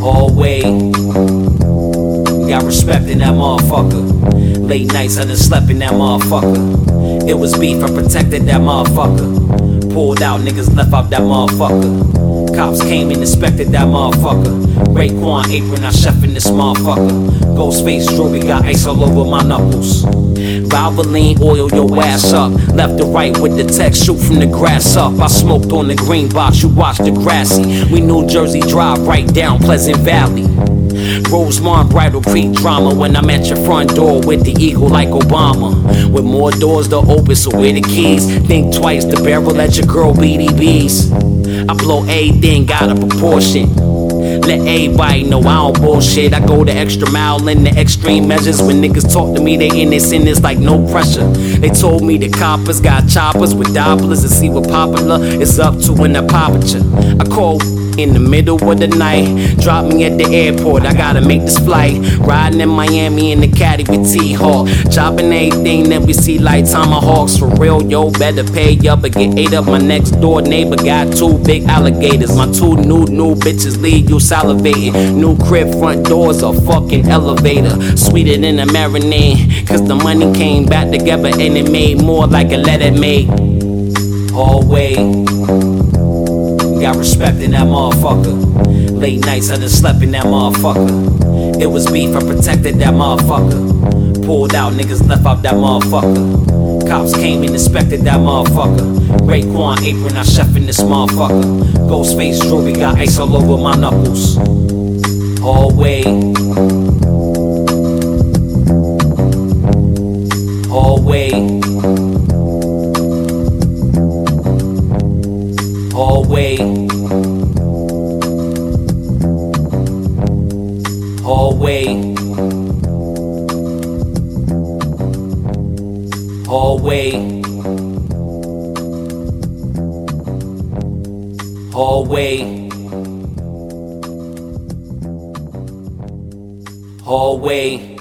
Hallway. Got respect in that motherfucker. Late nights I done slept in that motherfucker. It was beef, I protected that motherfucker. Pulled out, niggas left out that motherfucker. Cops came and inspected that motherfucker. Raekwon apron, I chef in this motherfucker. Ghostface jewelry got ice all over my knuckles. Valvoline oil your ass up. Left to right with the text, shoot from the grass up. I smoked on the green box, you watched the grassy. We New Jersey Drive right down Pleasant Valley. Rosemont Bridal Creek drama when I'm at your front door with the eagle like Obama. With more doors to open, so where the keys? Think twice, the barrel at your girl BDBs. I blow everything, got a proportion. Let everybody know I don't bullshit. I go the extra mile in the extreme measures. When niggas talk to me, they in this in this like no pressure. They told me the coppers got choppers with dobblers and see what popular is up to when I pop. I call in the middle of the night. Drop me at the airport, I gotta make this flight. Riding in Miami in the caddy with T Hawk. Chopping everything that we see like tomahawks. For real, yo, better pay up or get ate up. My next door neighbor got two big alligators. My two new, new bitches leave you salivating. New crib front doors, a fucking elevator. Sweeter than a marinade. Cause the money came back together and it made more like a letter made. Hallway. Got respect in that motherfucker. Late nights I done slept in that motherfucker. It was beef, I protected that motherfucker. Pulled out, niggas left out that motherfucker. Cops came and inspected that motherfucker. Raekwon apron, I chef in this motherfucker. Ghostface jewelry got ice all over my knuckles. Hallway. Hallway. Hallway. Hallway. Hallway. Hallway. Hallway.